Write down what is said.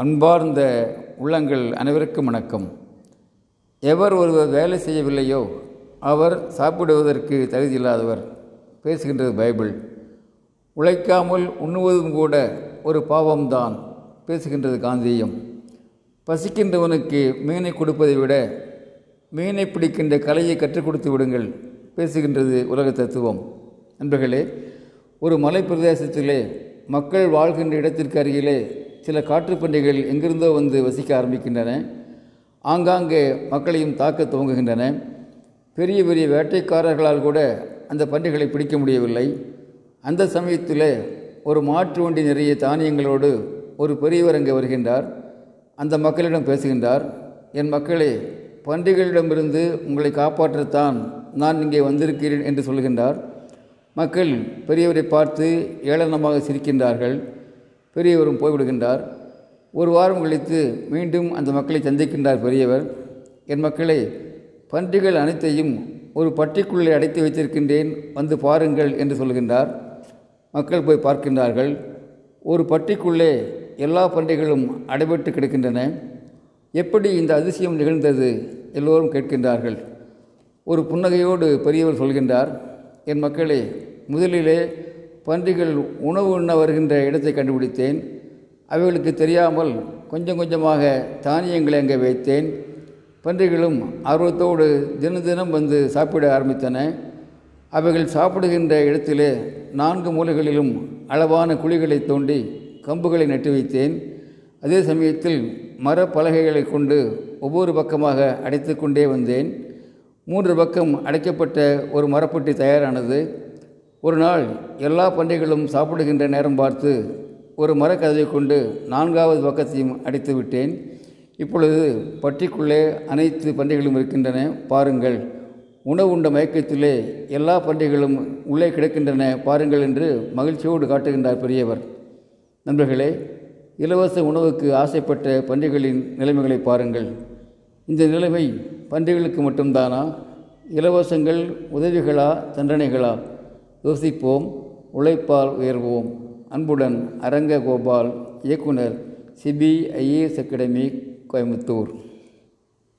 அன்பார்ந்த உள்ளங்கள் அனைவருக்கும் வணக்கம். எவர் ஒருவர் வேலை செய்யவில்லையோ அவர் சாப்பிடுவதற்கு தகுதியில்லாதவர் பேசுகின்றது பைபிள். உழைக்காமல் உண்ணுவதும் கூட ஒரு பாவம்தான் பேசுகின்றது காந்தியம். பசிக்கின்றவனுக்கு மீனை கொடுப்பதை விட மீனை பிடிக்கின்ற கலையை கற்றுக் கொடுத்து விடுங்கள் பேசுகின்றது உலக தத்துவம். நண்பர்களே ஒரு மலை பிரதேசத்திலே மக்கள் வாழ்கின்ற இடத்திற்கு அருகிலே சில காட்டுப்பன்றிகள் எங்கிருந்தோ வந்து வசிக்க ஆரம்பிக்கின்றன. ஆங்காங்கே மக்களையும் தாக்க துவங்குகின்றன. பெரிய பெரிய வேட்டைக்காரர்களால் கூட அந்த பன்றிகளை பிடிக்க முடியவில்லை. அந்த சமயத்தில் ஒரு மாற்று வண்டி நிறைய தானியங்களோடு ஒரு பெரியவர் அங்கே வருகின்றார். அந்த மக்களிடம் பேசுகின்றார் என் மக்களே பன்றிகளிடமிருந்து உங்களை காப்பாற்றத்தான் நான் இங்கே வந்திருக்கிறேன் என்று சொல்கின்றார். மக்கள் பெரியவரை பார்த்து ஏளனமாக சிரிக்கின்றார்கள். பெரியவரும் போய்விடுகின்றார் ஒரு வாரம் கழித்து மீண்டும் அந்த மக்களை சந்திக்கின்றார் பெரியவர். என் மக்களை பன்றிகள் அனைத்தையும் ஒரு பட்டிக்குள்ளே அடைத்து வைத்திருக்கின்றேன். வந்து பாருங்கள் என்று சொல்கின்றார். மக்கள் போய் பார்க்கின்றார்கள். ஒரு பட்டிக்குள்ளே எல்லா பன்றிகளும் அடைபட்டு கிடக்கின்றன. எப்படி இந்த அதிசயம் நிகழ்ந்தது? எல்லோரும் கேட்கின்றார்கள். ஒரு புன்னகையோடு பெரியவர் சொல்கின்றார். என் மக்களே முதலிலே பன்றிகள் உணவு உண்ண வருகின்ற இடத்தை கண்டுபிடித்தேன். அவைகளுக்கு தெரியாமல் கொஞ்சம் கொஞ்சமாக தானியங்களை அங்கே வைத்தேன். பன்றிகளும் ஆர்வத்தோடு தினம் தினம் வந்து சாப்பிட ஆரம்பித்தன. அவைகள் சாப்பிடுகின்ற இடத்திலே நான்கு மூலைகளிலும் அளவான குழிகளை தோண்டி கம்புகளை நட்டு வைத்தேன். அதே சமயத்தில் மரப்பலகைகளை கொண்டு ஒவ்வொரு பக்கமாக அடைத்து கொண்டே வந்தேன். மூன்று பக்கம் அடைக்கப்பட்ட ஒரு மரப்பட்டி தயாரானது. ஒரு நாள் எல்லா பன்றிகளும் சாப்பிடுகின்ற நேரம் பார்த்து ஒரு மரக்கதவை கொண்டு நான்காவது பக்கத்தையும் அடைத்து விட்டேன். இப்பொழுது பட்டிக்குள்ளே அனைத்து பன்றிகளும் இருக்கின்றன. பாருங்கள். உணவு உண்ட மயக்கத்திலே எல்லா பன்றிகளும் உள்ளே கிடக்கின்றன. பாருங்கள் என்று மகிழ்ச்சியோடு காட்டுகின்றார் பெரியவர். நண்பர்களே இலவச உணவுக்கு ஆசைப்பட்ட பன்றிகளின் நிலைமைகளை பாருங்கள். இந்த நிலைமை பன்றிகளுக்கு மட்டும்தானா? இலவசங்கள் உதவிகளா தண்டனைகளா? யோசிப்போம் உழைப்பால் உயர்வோம். அன்புடன் அரங்க கோபால் இயக்குனர் சிபிஐஏஎஸ் அகாடமி கோயம்புத்தூர்.